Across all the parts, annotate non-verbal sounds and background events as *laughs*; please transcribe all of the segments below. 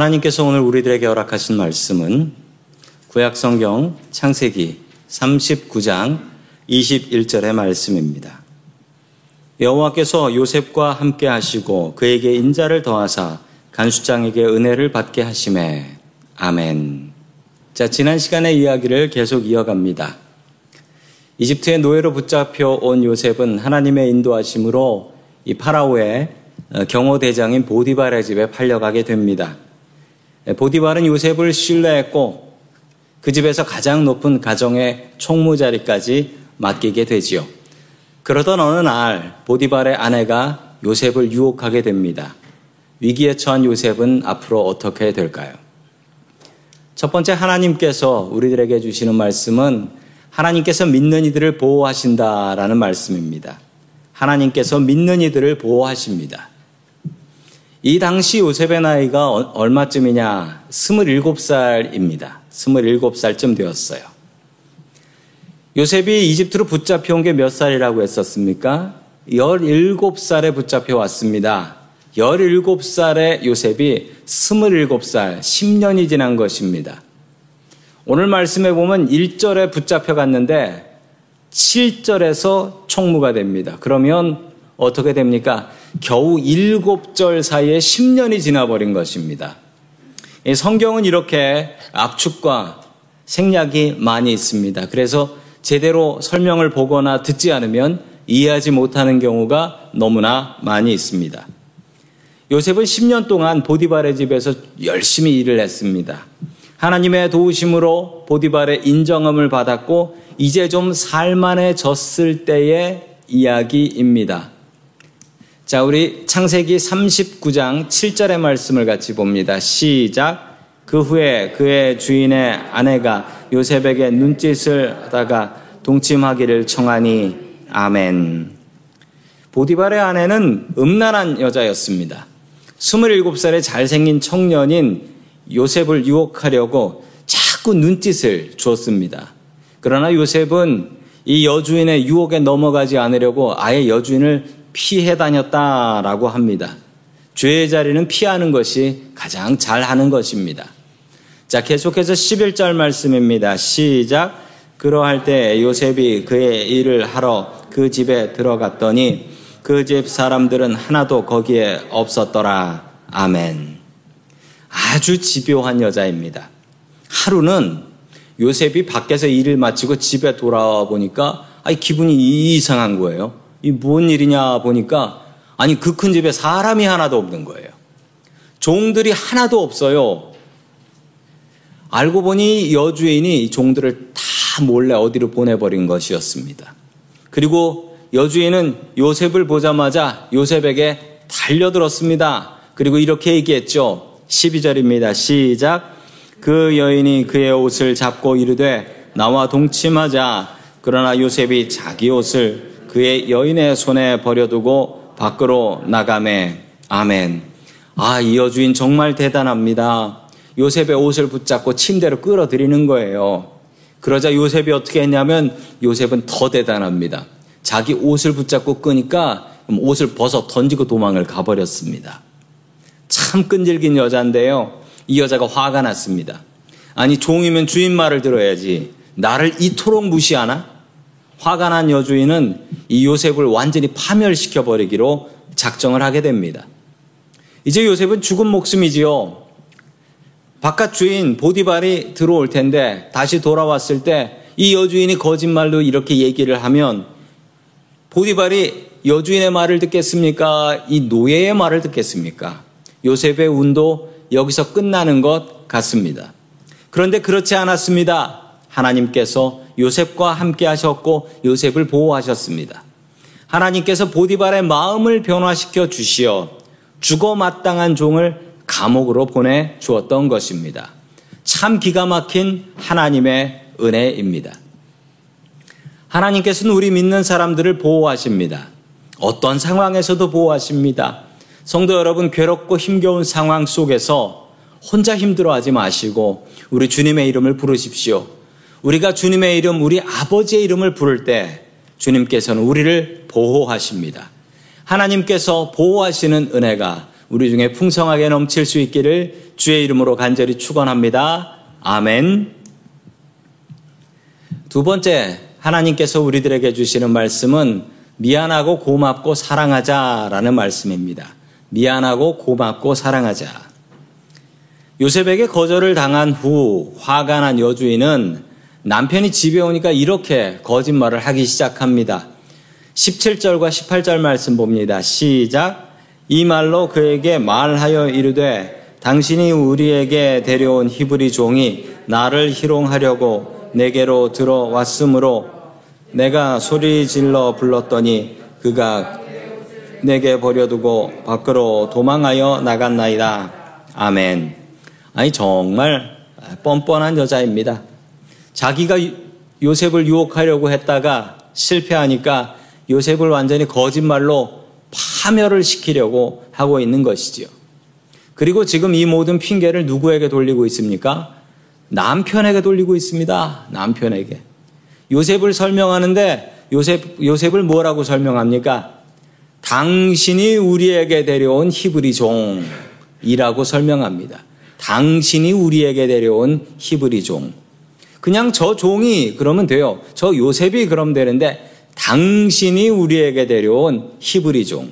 하나님께서 오늘 우리들에게 허락하신 말씀은 구약성경 창세기 39장 21절의 말씀입니다. 여호와께서 요셉과 함께 하시고 그에게 인자를 더하사 간수장에게 은혜를 받게 하심에 아멘. 자, 지난 시간의 이야기를 계속 이어갑니다. 이집트의 노예로 붙잡혀 온 요셉은 하나님의 인도하심으로 이 파라오의 경호대장인 보디발의 집에 팔려가게 됩니다. 보디발은 요셉을 신뢰했고 그 집에서 가장 높은 가정의 총무 자리까지 맡기게 되지요. 그러던 어느 날 보디발의 아내가 요셉을 유혹하게 됩니다. 위기에 처한 요셉은 앞으로 어떻게 될까요? 첫 번째 하나님께서 우리들에게 주시는 말씀은 하나님께서 믿는 이들을 보호하신다라는 말씀입니다. 하나님께서 믿는 이들을 보호하십니다. 이 당시 요셉의 나이가 얼마쯤이냐? 27살입니다. 27살쯤 되었어요. 요셉이 이집트로 붙잡혀 온 게 몇 살이라고 했었습니까? 17살에 붙잡혀 왔습니다. 17살의 요셉이 27살, 10년이 지난 것입니다. 오늘 말씀에 보면 1절에 붙잡혀 갔는데 7절에서 총무가 됩니다. 그러면 어떻게 됩니까? 겨우 7절 사이에 10년이 지나버린 것입니다. 성경은 이렇게 압축과 생략이 많이 있습니다. 그래서 제대로 설명을 보거나 듣지 않으면 이해하지 못하는 경우가 너무나 많이 있습니다. 요셉은 10년 동안 보디발의 집에서 열심히 일을 했습니다. 하나님의 도우심으로 보디발의 인정함을 받았고 이제 좀 살만해졌을 때의 이야기입니다. 자, 우리 창세기 39장 7절의 말씀을 같이 봅니다. 시작. 그 후에 그의 주인의 아내가 요셉에게 눈짓을 하다가 동침하기를 청하니 아멘. 보디발의 아내는 음란한 여자였습니다. 27살의 잘생긴 청년인 요셉을 유혹하려고 자꾸 눈짓을 주었습니다. 그러나 요셉은 이 여주인의 유혹에 넘어가지 않으려고 아예 여주인을 피해 다녔다라고 합니다. 죄의 자리는 피하는 것이 가장 잘하는 것입니다. 자, 계속해서 11절 말씀입니다. 시작. 그러할 때 요셉이 그의 일을 하러 그 집에 들어갔더니 그 집 사람들은 하나도 거기에 없었더라. 아멘. 아주 집요한 여자입니다. 하루는 요셉이 밖에서 일을 마치고 집에 돌아와 보니까 아니 기분이 이상한 거예요. 이 무슨 일이냐 보니까 아니 그 큰 집에 사람이 하나도 없는 거예요. 종들이 하나도 없어요. 알고 보니 여주인이 종들을 다 몰래 어디로 보내버린 것이었습니다. 그리고 여주인은 요셉을 보자마자 요셉에게 달려들었습니다. 그리고 이렇게 얘기했죠. 12절입니다. 시작. 그 여인이 그의 옷을 잡고 이르되 나와 동침하자. 그러나 요셉이 자기 옷을 그의 여인의 손에 버려두고 밖으로 나가매. 아멘. 아, 이 여주인 정말 대단합니다. 요셉의 옷을 붙잡고 침대로 끌어들이는 거예요. 그러자 요셉이 어떻게 했냐면 요셉은 더 대단합니다. 자기 옷을 붙잡고 끄니까 옷을 벗어 던지고 도망을 가버렸습니다. 참 끈질긴 여자인데요. 이 여자가 화가 났습니다. 아니, 종이면 주인 말을 들어야지. 나를 이토록 무시하나? 화가 난 여주인은 이 요셉을 완전히 파멸시켜 버리기로 작정을 하게 됩니다. 이제 요셉은 죽은 목숨이지요. 바깥 주인 보디발이 들어올 텐데 다시 돌아왔을 때 이 여주인이 거짓말로 이렇게 얘기를 하면 보디발이 여주인의 말을 듣겠습니까? 이 노예의 말을 듣겠습니까? 요셉의 운도 여기서 끝나는 것 같습니다. 그런데 그렇지 않았습니다. 하나님께서 요셉과 함께 하셨고 요셉을 보호하셨습니다. 하나님께서 보디발의 마음을 변화시켜 주시어 죽어 마땅한 종을 감옥으로 보내 주었던 것입니다. 참 기가 막힌 하나님의 은혜입니다. 하나님께서는 우리 믿는 사람들을 보호하십니다. 어떤 상황에서도 보호하십니다. 성도 여러분, 괴롭고 힘겨운 상황 속에서 혼자 힘들어하지 마시고 우리 주님의 이름을 부르십시오. 우리가 주님의 이름, 우리 아버지의 이름을 부를 때 주님께서는 우리를 보호하십니다. 하나님께서 보호하시는 은혜가 우리 중에 풍성하게 넘칠 수 있기를 주의 이름으로 간절히 축원합니다. 아멘. 두 번째 하나님께서 우리들에게 주시는 말씀은 미안하고 고맙고 사랑하자라는 말씀입니다. 미안하고 고맙고 사랑하자. 요셉에게 거절을 당한 후 화가 난 여주인은 남편이 집에 오니까 이렇게 거짓말을 하기 시작합니다. 17절과 18절 말씀 봅니다. 시작. 이 말로 그에게 말하여 이르되 당신이 우리에게 데려온 히브리 종이 나를 희롱하려고 내게로 들어왔으므로 내가 소리 질러 불렀더니 그가 내게 버려두고 밖으로 도망하여 나갔나이다. 아멘. 아니 정말 뻔뻔한 여자입니다. 자기가 요셉을 유혹하려고 했다가 실패하니까 요셉을 완전히 거짓말로 파멸을 시키려고 하고 있는 것이지요. 그리고 지금 이 모든 핑계를 누구에게 돌리고 있습니까? 남편에게 돌리고 있습니다. 남편에게. 요셉을 설명하는데 요셉, 요셉을 뭐라고 설명합니까? 당신이 우리에게 데려온 히브리 종이라고 설명합니다. 당신이 우리에게 데려온 히브리 종. 그냥 저 종이 그러면 돼요. 저 요셉이 그럼 되는데 당신이 우리에게 데려온 히브리 종.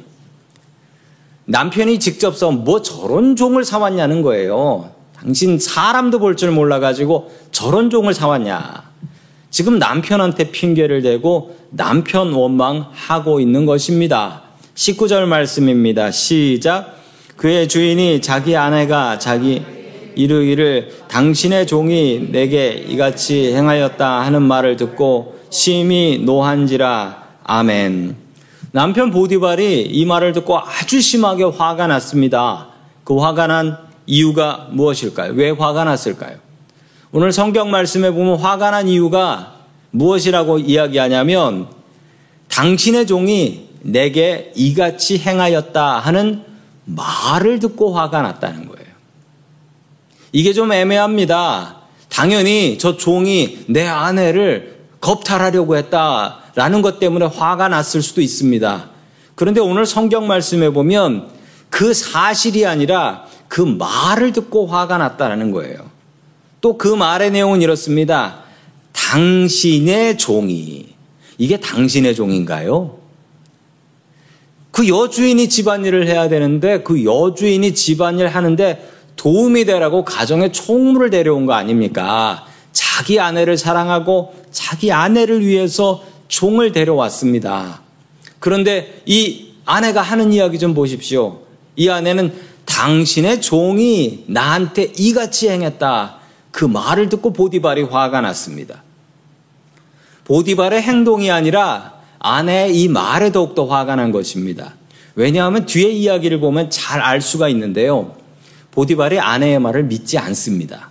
남편이 직접 써뭐 저런 종을 사왔냐는 거예요. 당신 사람도 볼 줄 몰라가지고 저런 종을 사왔냐. 지금 남편한테 핑계를 대고 남편 원망하고 있는 것입니다. 19절 말씀입니다. 시작. 그의 주인이 자기 아내가 자기 이르기를 당신의 종이 내게 이같이 행하였다 하는 말을 듣고 심히 노한지라 아멘. 남편 보디발이 이 말을 듣고 아주 심하게 화가 났습니다. 그 화가 난 이유가 무엇일까요? 왜 화가 났을까요? 오늘 성경 말씀에 보면 화가 난 이유가 무엇이라고 이야기하냐면 당신의 종이 내게 이같이 행하였다 하는 말을 듣고 화가 났다는. 이게 좀 애매합니다. 당연히 저 종이 내 아내를 겁탈하려고 했다라는 것 때문에 화가 났을 수도 있습니다. 그런데 오늘 성경 말씀에 보면 그 사실이 아니라 그 말을 듣고 화가 났다는 거예요. 또 그 말의 내용은 이렇습니다. 당신의 종이. 이게 당신의 종인가요? 그 여주인이 집안일을 해야 되는데 그 여주인이 집안일 하는데 도움이 되라고 가정에 총무를 데려온 거 아닙니까? 자기 아내를 사랑하고 자기 아내를 위해서 종을 데려왔습니다. 그런데 이 아내가 하는 이야기 좀 보십시오. 이 아내는 당신의 종이 나한테 이같이 행했다. 그 말을 듣고 보디발이 화가 났습니다. 보디발의 행동이 아니라 아내의 이 말에 더욱더 화가 난 것입니다. 왜냐하면 뒤에 이야기를 보면 잘 알 수가 있는데요. 보디발이 아내의 말을 믿지 않습니다.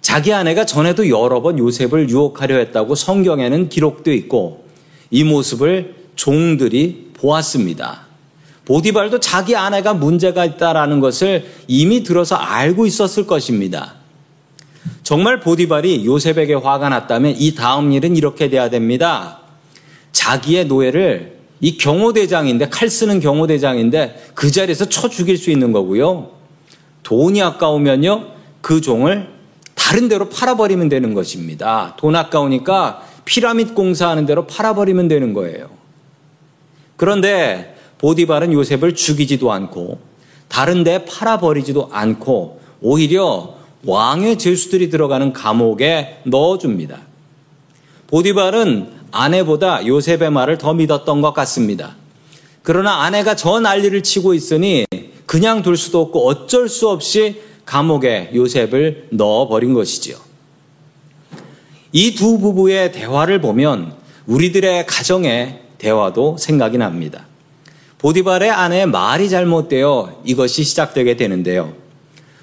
자기 아내가 전에도 여러 번 요셉을 유혹하려 했다고 성경에는 기록되어 있고 이 모습을 종들이 보았습니다. 보디발도 자기 아내가 문제가 있다라는 것을 이미 들어서 알고 있었을 것입니다. 정말 보디발이 요셉에게 화가 났다면 이 다음 일은 이렇게 돼야 됩니다. 자기의 노예를 이 경호대장인데 칼 쓰는 경호대장인데 그 자리에서 쳐 죽일 수 있는 거고요. 돈이 아까우면요 그 종을 다른 데로 팔아버리면 되는 것입니다. 돈 아까우니까 피라밋 공사하는 대로 팔아버리면 되는 거예요. 그런데 보디발은 요셉을 죽이지도 않고 다른 데 팔아버리지도 않고 오히려 왕의 죄수들이 들어가는 감옥에 넣어줍니다. 보디발은 아내보다 요셉의 말을 더 믿었던 것 같습니다. 그러나 아내가 저 난리를 치고 있으니 그냥 둘 수도 없고 어쩔 수 없이 감옥에 요셉을 넣어버린 것이지요. 이 두 부부의 대화를 보면 우리들의 가정의 대화도 생각이 납니다. 보디발의 아내의 말이 잘못되어 이것이 시작되게 되는데요.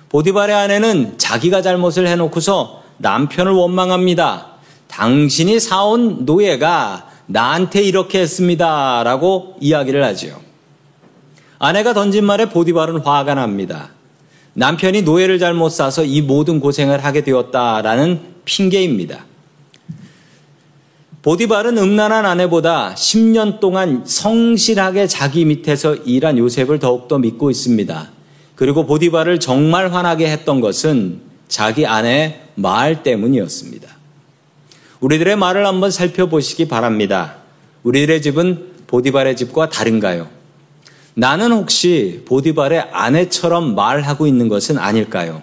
보디발의 아내는 자기가 잘못을 해놓고서 남편을 원망합니다. 당신이 사온 노예가 나한테 이렇게 했습니다. 라고 이야기를 하지요. 아내가 던진 말에 보디발은 화가 납니다. 남편이 노예를 잘못 사서 이 모든 고생을 하게 되었다라는 핑계입니다. 보디발은 음란한 아내보다 10년 동안 성실하게 자기 밑에서 일한 요셉을 더욱더 믿고 있습니다. 그리고 보디발을 정말 화나게 했던 것은 자기 아내 말 때문이었습니다. 우리들의 말을 한번 살펴보시기 바랍니다. 우리들의 집은 보디발의 집과 다른가요? 나는 혹시 보디발의 아내처럼 말하고 있는 것은 아닐까요?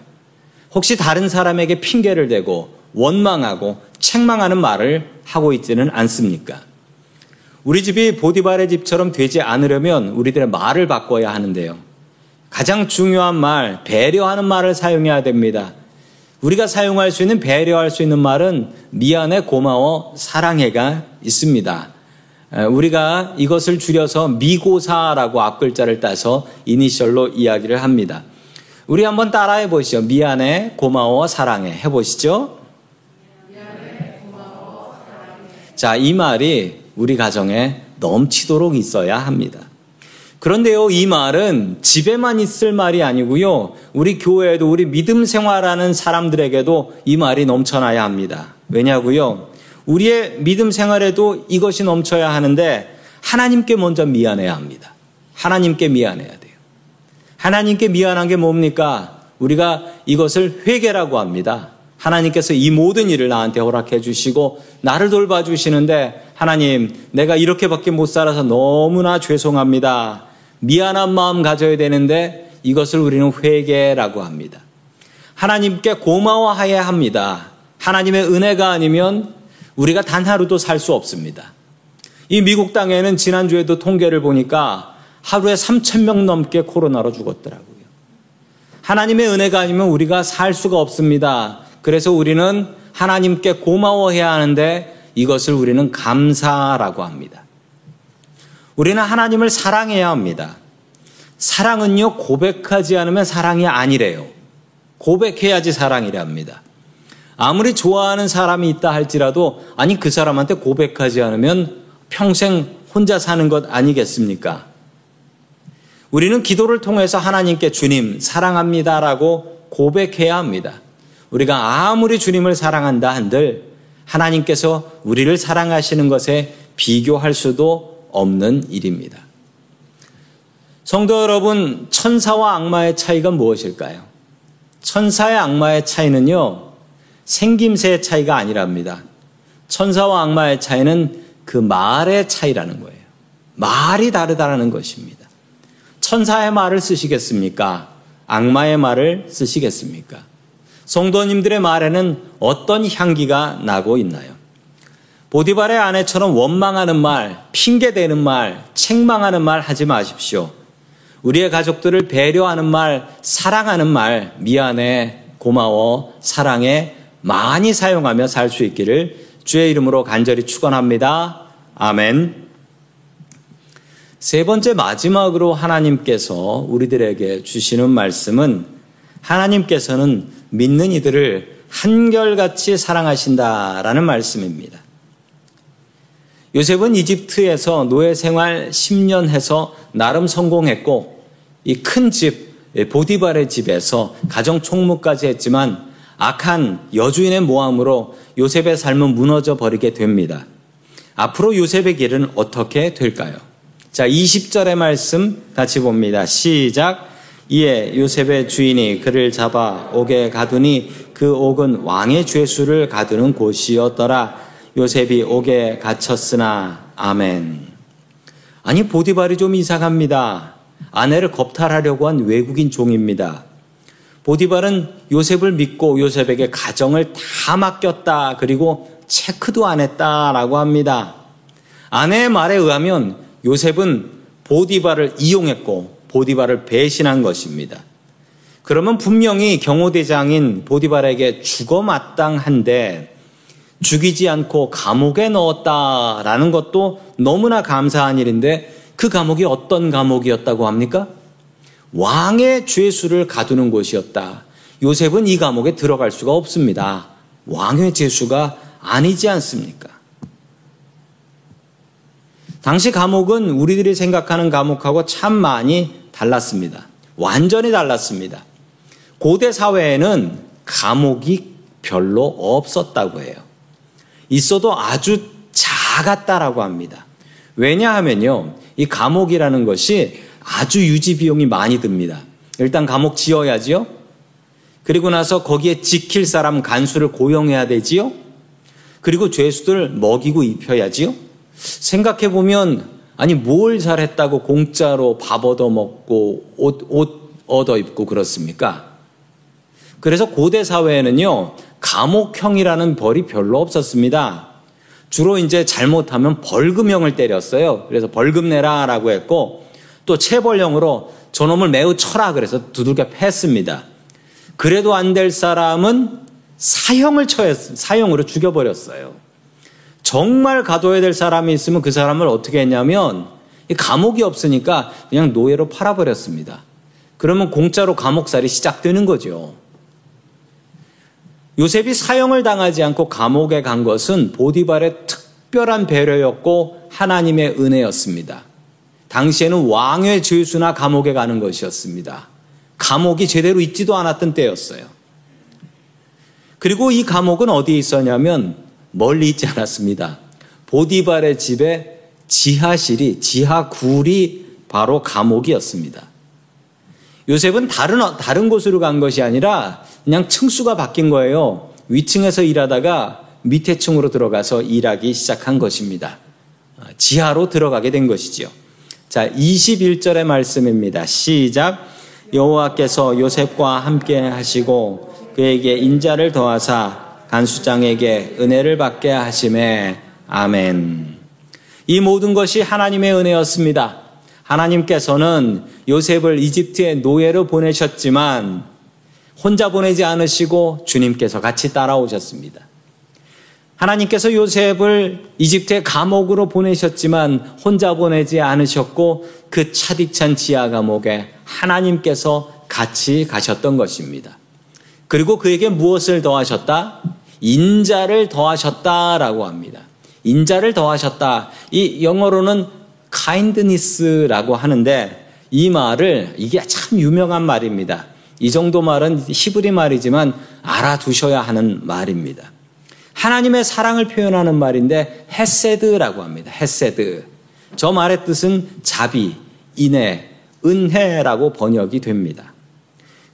혹시 다른 사람에게 핑계를 대고 원망하고 책망하는 말을 하고 있지는 않습니까? 우리 집이 보디발의 집처럼 되지 않으려면 우리들의 말을 바꿔야 하는데요. 가장 중요한 말, 배려하는 말을 사용해야 됩니다. 우리가 사용할 수 있는 배려할 수 있는 말은 미안해, 고마워, 사랑해가 있습니다. 우리가 이것을 줄여서 미고사라고 앞글자를 따서 이니셜로 이야기를 합니다. 우리 한번 따라해 보시죠. 미안해, 고마워, 사랑해. 해 보시죠. 자, 이 말이 우리 가정에 넘치도록 있어야 합니다. 그런데요, 이 말은 집에만 있을 말이 아니고요. 우리 교회에도 우리 믿음 생활하는 사람들에게도 이 말이 넘쳐나야 합니다. 왜냐고요? 우리의 믿음 생활에도 이것이 넘쳐야 하는데 하나님께 먼저 미안해야 합니다. 하나님께 미안해야 돼요. 하나님께 미안한 게 뭡니까? 우리가 이것을 회개라고 합니다. 하나님께서 이 모든 일을 나한테 허락해 주시고 나를 돌봐 주시는데 하나님, 내가 이렇게밖에 못 살아서 너무나 죄송합니다. 미안한 마음 가져야 되는데 이것을 우리는 회개라고 합니다. 하나님께 고마워해야 합니다. 하나님의 은혜가 아니면 우리가 단 하루도 살 수 없습니다. 이 미국 땅에는 지난주에도 통계를 보니까 하루에 3천 명 넘게 코로나로 죽었더라고요. 하나님의 은혜가 아니면 우리가 살 수가 없습니다. 그래서 우리는 하나님께 고마워해야 하는데 이것을 우리는 감사라고 합니다. 우리는 하나님을 사랑해야 합니다. 사랑은요, 고백하지 않으면 사랑이 아니래요. 고백해야지 사랑이랍니다. 아무리 좋아하는 사람이 있다 할지라도, 아니, 그 사람한테 고백하지 않으면 평생 혼자 사는 것 아니겠습니까? 우리는 기도를 통해서 하나님께 주님, 사랑합니다라고 고백해야 합니다. 우리가 아무리 주님을 사랑한다 한들 하나님께서 우리를 사랑하시는 것에 비교할 수도 없는 일입니다. 성도 여러분, 천사와 악마의 차이가 무엇일까요? 천사의 악마의 차이는요, 생김새의 차이가 아니랍니다. 천사와 악마의 차이는 그 말의 차이라는 거예요. 말이 다르다라는 것입니다. 천사의 말을 쓰시겠습니까? 악마의 말을 쓰시겠습니까? 성도님들의 말에는 어떤 향기가 나고 있나요? 보디발의 아내처럼 원망하는 말, 핑계대는 말, 책망하는 말 하지 마십시오. 우리의 가족들을 배려하는 말, 사랑하는 말, 미안해, 고마워, 사랑해 많이 사용하며 살 수 있기를 주의 이름으로 간절히 축원합니다. 아멘. 세 번째 마지막으로 하나님께서 우리들에게 주시는 말씀은 하나님께서는 믿는 이들을 한결같이 사랑하신다라는 말씀입니다. 요셉은 이집트에서 노예 생활 10년 해서 나름 성공했고 이 큰 집, 보디발의 집에서 가정 총무까지 했지만 악한 여주인의 모함으로 요셉의 삶은 무너져 버리게 됩니다. 앞으로 요셉의 길은 어떻게 될까요? 자, 20절의 말씀 같이 봅니다. 시작. 이에 요셉의 주인이 그를 잡아 옥에 가두니 그 옥은 왕의 죄수를 가두는 곳이었더라. 요셉이 옥에 갇혔으나 아멘. 아니 보디발이 좀 이상합니다. 아내를 겁탈하려고 한 외국인 종입니다. 보디발은 요셉을 믿고 요셉에게 가정을 다 맡겼다. 그리고 체크도 안 했다라고 합니다. 아내의 말에 의하면 요셉은 보디발을 이용했고 보디발을 배신한 것입니다. 그러면 분명히 경호대장인 보디발에게 죽어 마땅한데 죽이지 않고 감옥에 넣었다라는 것도 너무나 감사한 일인데 그 감옥이 어떤 감옥이었다고 합니까? 왕의 죄수를 가두는 곳이었다. 요셉은 이 감옥에 들어갈 수가 없습니다. 왕의 죄수가 아니지 않습니까? 당시 감옥은 우리들이 생각하는 감옥하고 참 많이 달랐습니다. 완전히 달랐습니다. 고대 사회에는 감옥이 별로 없었다고 해요. 있어도 아주 작았다라고 합니다. 왜냐하면요, 이 감옥이라는 것이 아주 유지 비용이 많이 듭니다. 일단 감옥 지어야지요. 그리고 나서 거기에 지킬 사람 간수를 고용해야 되지요. 그리고 죄수들 먹이고 입혀야지요. 생각해 보면 아니 뭘 잘했다고 공짜로 밥 얻어 먹고 옷, 옷 얻어 입고 그렇습니까? 그래서 고대 사회에는요 감옥형이라는 벌이 별로 없었습니다. 주로 이제 잘못하면 벌금형을 때렸어요. 그래서 벌금 내라라고 했고 또 체벌형으로 저놈을 매우 쳐라 그래서 두들겨 팼습니다. 그래도 안 될 사람은 사형을 처했, 사형으로 죽여버렸어요. 정말 가둬야 될 사람이 있으면 그 사람을 어떻게 했냐면 감옥이 없으니까 그냥 노예로 팔아버렸습니다. 그러면 공짜로 감옥살이 시작되는 거죠. 요셉이 사형을 당하지 않고 감옥에 간 것은 보디발의 특별한 배려였고 하나님의 은혜였습니다. 당시에는 왕의 죄수나 감옥에 가는 것이었습니다. 감옥이 제대로 있지도 않았던 때였어요. 그리고 이 감옥은 어디에 있었냐면 멀리 있지 않았습니다. 보디발의 집에 지하실이, 지하굴이 바로 감옥이었습니다. 요셉은 다른, 다른 곳으로 간 것이 아니라 그냥 층수가 바뀐 거예요. 위층에서 일하다가 밑에 층으로 들어가서 일하기 시작한 것입니다. 지하로 들어가게 된 것이지요. 자, 21절의 말씀입니다. 시작. 여호와께서 요셉과 함께 하시고 그에게 인자를 더하사 간수장에게 은혜를 받게 하심에 아멘. 이 모든 것이 하나님의 은혜였습니다. 하나님께서는 요셉을 이집트의 노예로 보내셨지만 혼자 보내지 않으시고 주님께서 같이 따라오셨습니다. 하나님께서 요셉을 이집트의 감옥으로 보내셨지만 혼자 보내지 않으셨고 그 차디찬 지하 감옥에 하나님께서 같이 가셨던 것입니다. 그리고 그에게 무엇을 더하셨다? 인자를 더하셨다라고 합니다. 인자를 더하셨다. 이 영어로는 kindness라고 하는데 이 말을 이게 참 유명한 말입니다. 이 정도 말은 히브리 말이지만 알아두셔야 하는 말입니다. 하나님의 사랑을 표현하는 말인데 헤세드라고 합니다. 헤세드. 저 말의 뜻은 자비, 인애, 은혜라고 번역이 됩니다.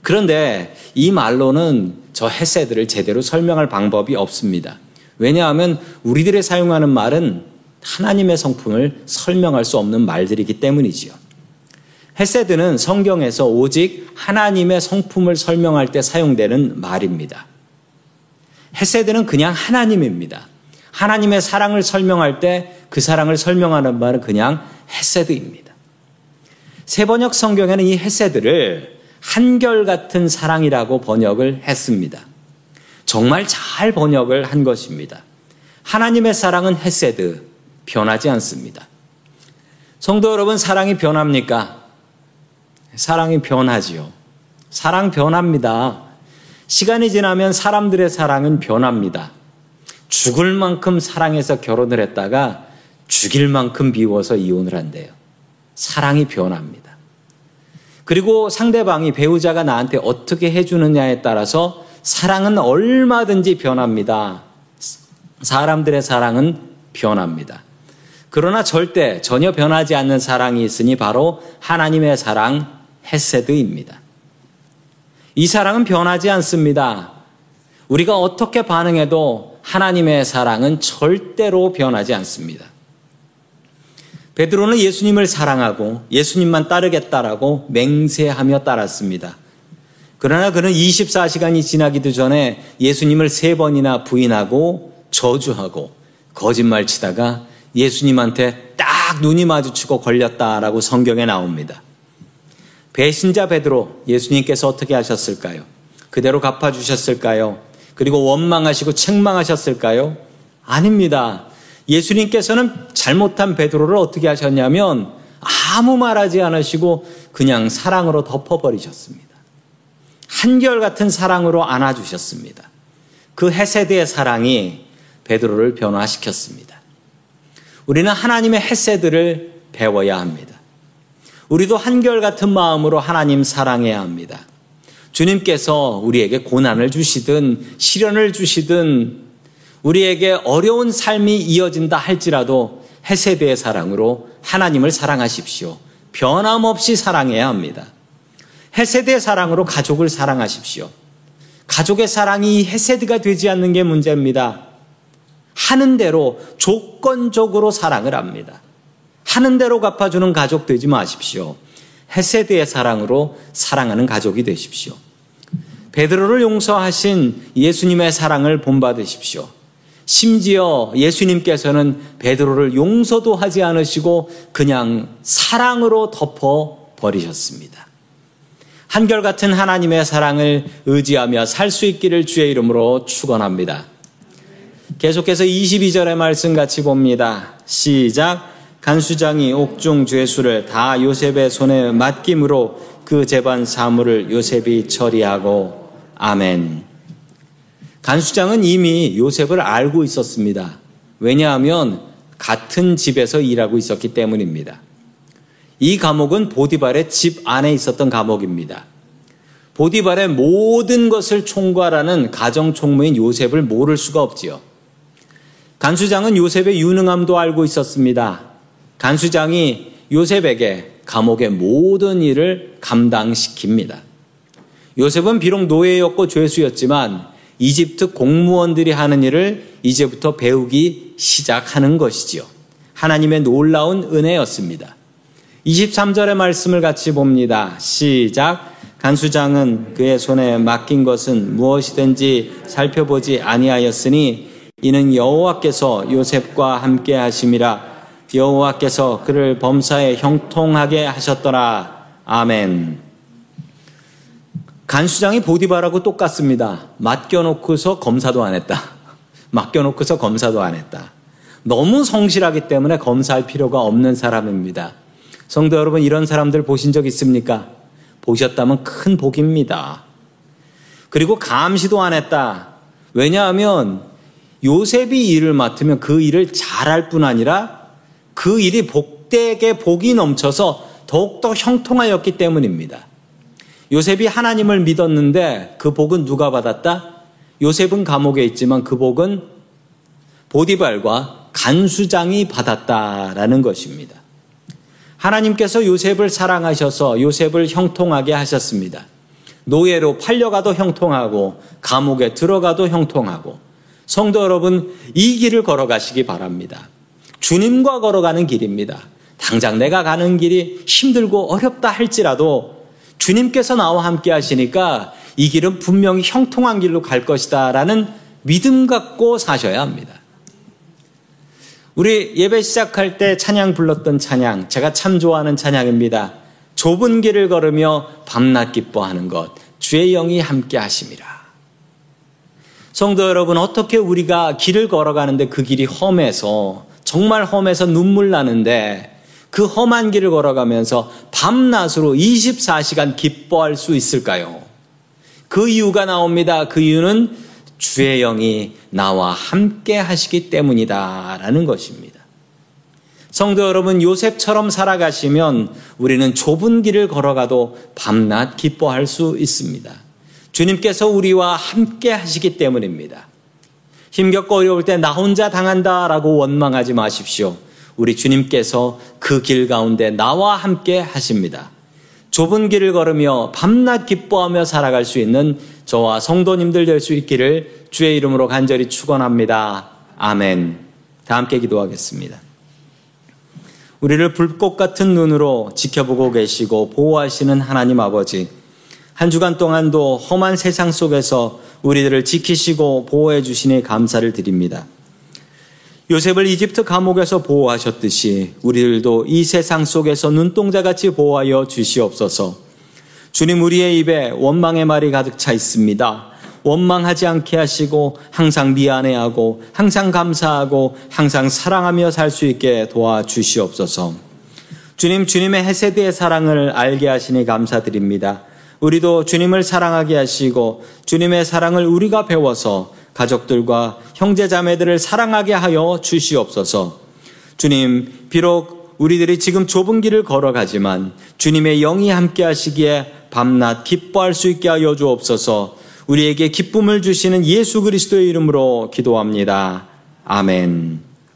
그런데 이 말로는 저 헤세드를 제대로 설명할 방법이 없습니다. 왜냐하면 우리들의 사용하는 말은 하나님의 성품을 설명할 수 없는 말들이기 때문이지요. 헤세드는 성경에서 오직 하나님의 성품을 설명할 때 사용되는 말입니다. 헤세드는 그냥 하나님입니다. 하나님의 사랑을 설명할 때 그 사랑을 설명하는 말은 그냥 헤세드입니다. 세번역 성경에는 이 헤세드를 한결같은 사랑이라고 번역을 했습니다. 정말 잘 번역을 한 것입니다. 하나님의 사랑은 헤세드, 변하지 않습니다. 성도 여러분, 사랑이 변합니까? 사랑이 변하지요. 사랑 변합니다. 시간이 지나면 사람들의 사랑은 변합니다. 죽을 만큼 사랑해서 결혼을 했다가 죽일 만큼 미워서 이혼을 한대요. 사랑이 변합니다. 그리고 상대방이 배우자가 나한테 어떻게 해주느냐에 따라서 사랑은 얼마든지 변합니다. 사람들의 사랑은 변합니다. 그러나 절대 전혀 변하지 않는 사랑이 있으니 바로 하나님의 사랑, 헤세드입니다. 이 사랑은 변하지 않습니다. 우리가 어떻게 반응해도 하나님의 사랑은 절대로 변하지 않습니다. 베드로는 예수님을 사랑하고 예수님만 따르겠다라고 맹세하며 따랐습니다. 그러나 그는 24시간이 지나기도 전에 예수님을 세 번이나 부인하고 저주하고 거짓말 치다가 예수님한테 딱 눈이 마주치고 걸렸다라고 성경에 나옵니다. 배신자 베드로 예수님께서 어떻게 하셨을까요? 그대로 갚아 주셨을까요? 그리고 원망하시고 책망하셨을까요? 아닙니다. 예수님께서는 잘못한 베드로를 어떻게 하셨냐면 아무 말하지 않으시고 그냥 사랑으로 덮어버리셨습니다. 한결같은 사랑으로 안아주셨습니다. 그 헤세드의 사랑이 베드로를 변화시켰습니다. 우리는 하나님의 헤세드를 배워야 합니다. 우리도 한결같은 마음으로 하나님 사랑해야 합니다. 주님께서 우리에게 고난을 주시든 시련을 주시든 우리에게 어려운 삶이 이어진다 할지라도 헤세드의 사랑으로 하나님을 사랑하십시오. 변함없이 사랑해야 합니다. 헤세드의 사랑으로 가족을 사랑하십시오. 가족의 사랑이 헤세드가 되지 않는 게 문제입니다. 하는 대로 조건적으로 사랑을 합니다. 하는 대로 갚아주는 가족 되지 마십시오. 헤세드의 사랑으로 사랑하는 가족이 되십시오. 베드로를 용서하신 예수님의 사랑을 본받으십시오. 심지어 예수님께서는 베드로를 용서도 하지 않으시고 그냥 사랑으로 덮어 버리셨습니다. 한결같은 하나님의 사랑을 의지하며 살 수 있기를 주의 이름으로 축원합니다. 계속해서 22절의 말씀 같이 봅니다. 시작. 간수장이 옥중 죄수를 다 요셉의 손에 맡김으로 그 재반 사물을 요셉이 처리하고 아멘. 간수장은 이미 요셉을 알고 있었습니다. 왜냐하면 같은 집에서 일하고 있었기 때문입니다. 이 감옥은 보디발의 집 안에 있었던 감옥입니다. 보디발의 모든 것을 총괄하는 가정 총무인 요셉을 모를 수가 없지요. 간수장은 요셉의 유능함도 알고 있었습니다. 간수장이 요셉에게 감옥의 모든 일을 감당시킵니다. 요셉은 비록 노예였고 죄수였지만 이집트 공무원들이 하는 일을 이제부터 배우기 시작하는 것이지요. 하나님의 놀라운 은혜였습니다. 23절의 말씀을 같이 봅니다. 시작. 간수장은 그의 손에 맡긴 것은 무엇이든지 살펴보지 아니하였으니 이는 여호와께서 요셉과 함께 하심이라 여호와께서 그를 범사에 형통하게 하셨더라. 아멘. 간수장이 보디바라고 똑같습니다. 맡겨놓고서 검사도 안 했다. *laughs* 맡겨놓고서 검사도 안 했다. 너무 성실하기 때문에 검사할 필요가 없는 사람입니다. 성도 여러분, 이런 사람들 보신 적 있습니까? 보셨다면 큰 복입니다. 그리고 감시도 안 했다. 왜냐하면 요셉이 일을 맡으면 그 일을 잘할 뿐 아니라 그 일이 복되게 복이 넘쳐서 더욱더 형통하였기 때문입니다. 요셉이 하나님을 믿었는데 그 복은 누가 받았다? 요셉은 감옥에 있지만 그 복은 보디발과 간수장이 받았다라는 것입니다. 하나님께서 요셉을 사랑하셔서 요셉을 형통하게 하셨습니다. 노예로 팔려가도 형통하고 감옥에 들어가도 형통하고 성도 여러분 이 길을 걸어가시기 바랍니다. 주님과 걸어가는 길입니다. 당장 내가 가는 길이 힘들고 어렵다 할지라도 주님께서 나와 함께 하시니까 이 길은 분명히 형통한 길로 갈 것이다 라는 믿음 갖고 사셔야 합니다. 우리 예배 시작할 때 찬양 불렀던 찬양, 제가 참 좋아하는 찬양입니다. 좁은 길을 걸으며 밤낮 기뻐하는 것, 주의 영이 함께 하심이라. 성도 여러분, 어떻게 우리가 길을 걸어가는데 그 길이 험해서, 정말 험해서 눈물 나는데, 그 험한 길을 걸어가면서 밤낮으로 24시간 기뻐할 수 있을까요? 그 이유가 나옵니다. 그 이유는 주의 영이 나와 함께 하시기 때문이다. 라는 것입니다. 성도 여러분, 요셉처럼 살아가시면 우리는 좁은 길을 걸어가도 밤낮 기뻐할 수 있습니다. 주님께서 우리와 함께 하시기 때문입니다. 힘겹고 어려울 때 나 혼자 당한다라고 원망하지 마십시오. 우리 주님께서 그 길 가운데 나와 함께 하십니다. 좁은 길을 걸으며 밤낮 기뻐하며 살아갈 수 있는 저와 성도님들 될 수 있기를 주의 이름으로 간절히 축원합니다. 아멘. 다 함께 기도하겠습니다. 우리를 불꽃 같은 눈으로 지켜보고 계시고 보호하시는 하나님 아버지, 한 주간 동안도 험한 세상 속에서 우리들을 지키시고 보호해 주시니 감사를 드립니다. 요셉을 이집트 감옥에서 보호하셨듯이 우리들도 이 세상 속에서 눈동자같이 보호하여 주시옵소서. 주님 우리의 입에 원망의 말이 가득 차 있습니다. 원망하지 않게 하시고 항상 미안해하고 항상 감사하고 항상 사랑하며 살 수 있게 도와주시옵소서. 주님 주님의 헤세드의 사랑을 알게 하시니 감사드립니다. 우리도 주님을 사랑하게 하시고 주님의 사랑을 우리가 배워서 가족들과 형제 자매들을 사랑하게 하여 주시옵소서. 주님, 비록 우리들이 지금 좁은 길을 걸어가지만 주님의 영이 함께 하시기에 밤낮 기뻐할 수 있게 하여 주옵소서. 우리에게 기쁨을 주시는 예수 그리스도의 이름으로 기도합니다. 아멘.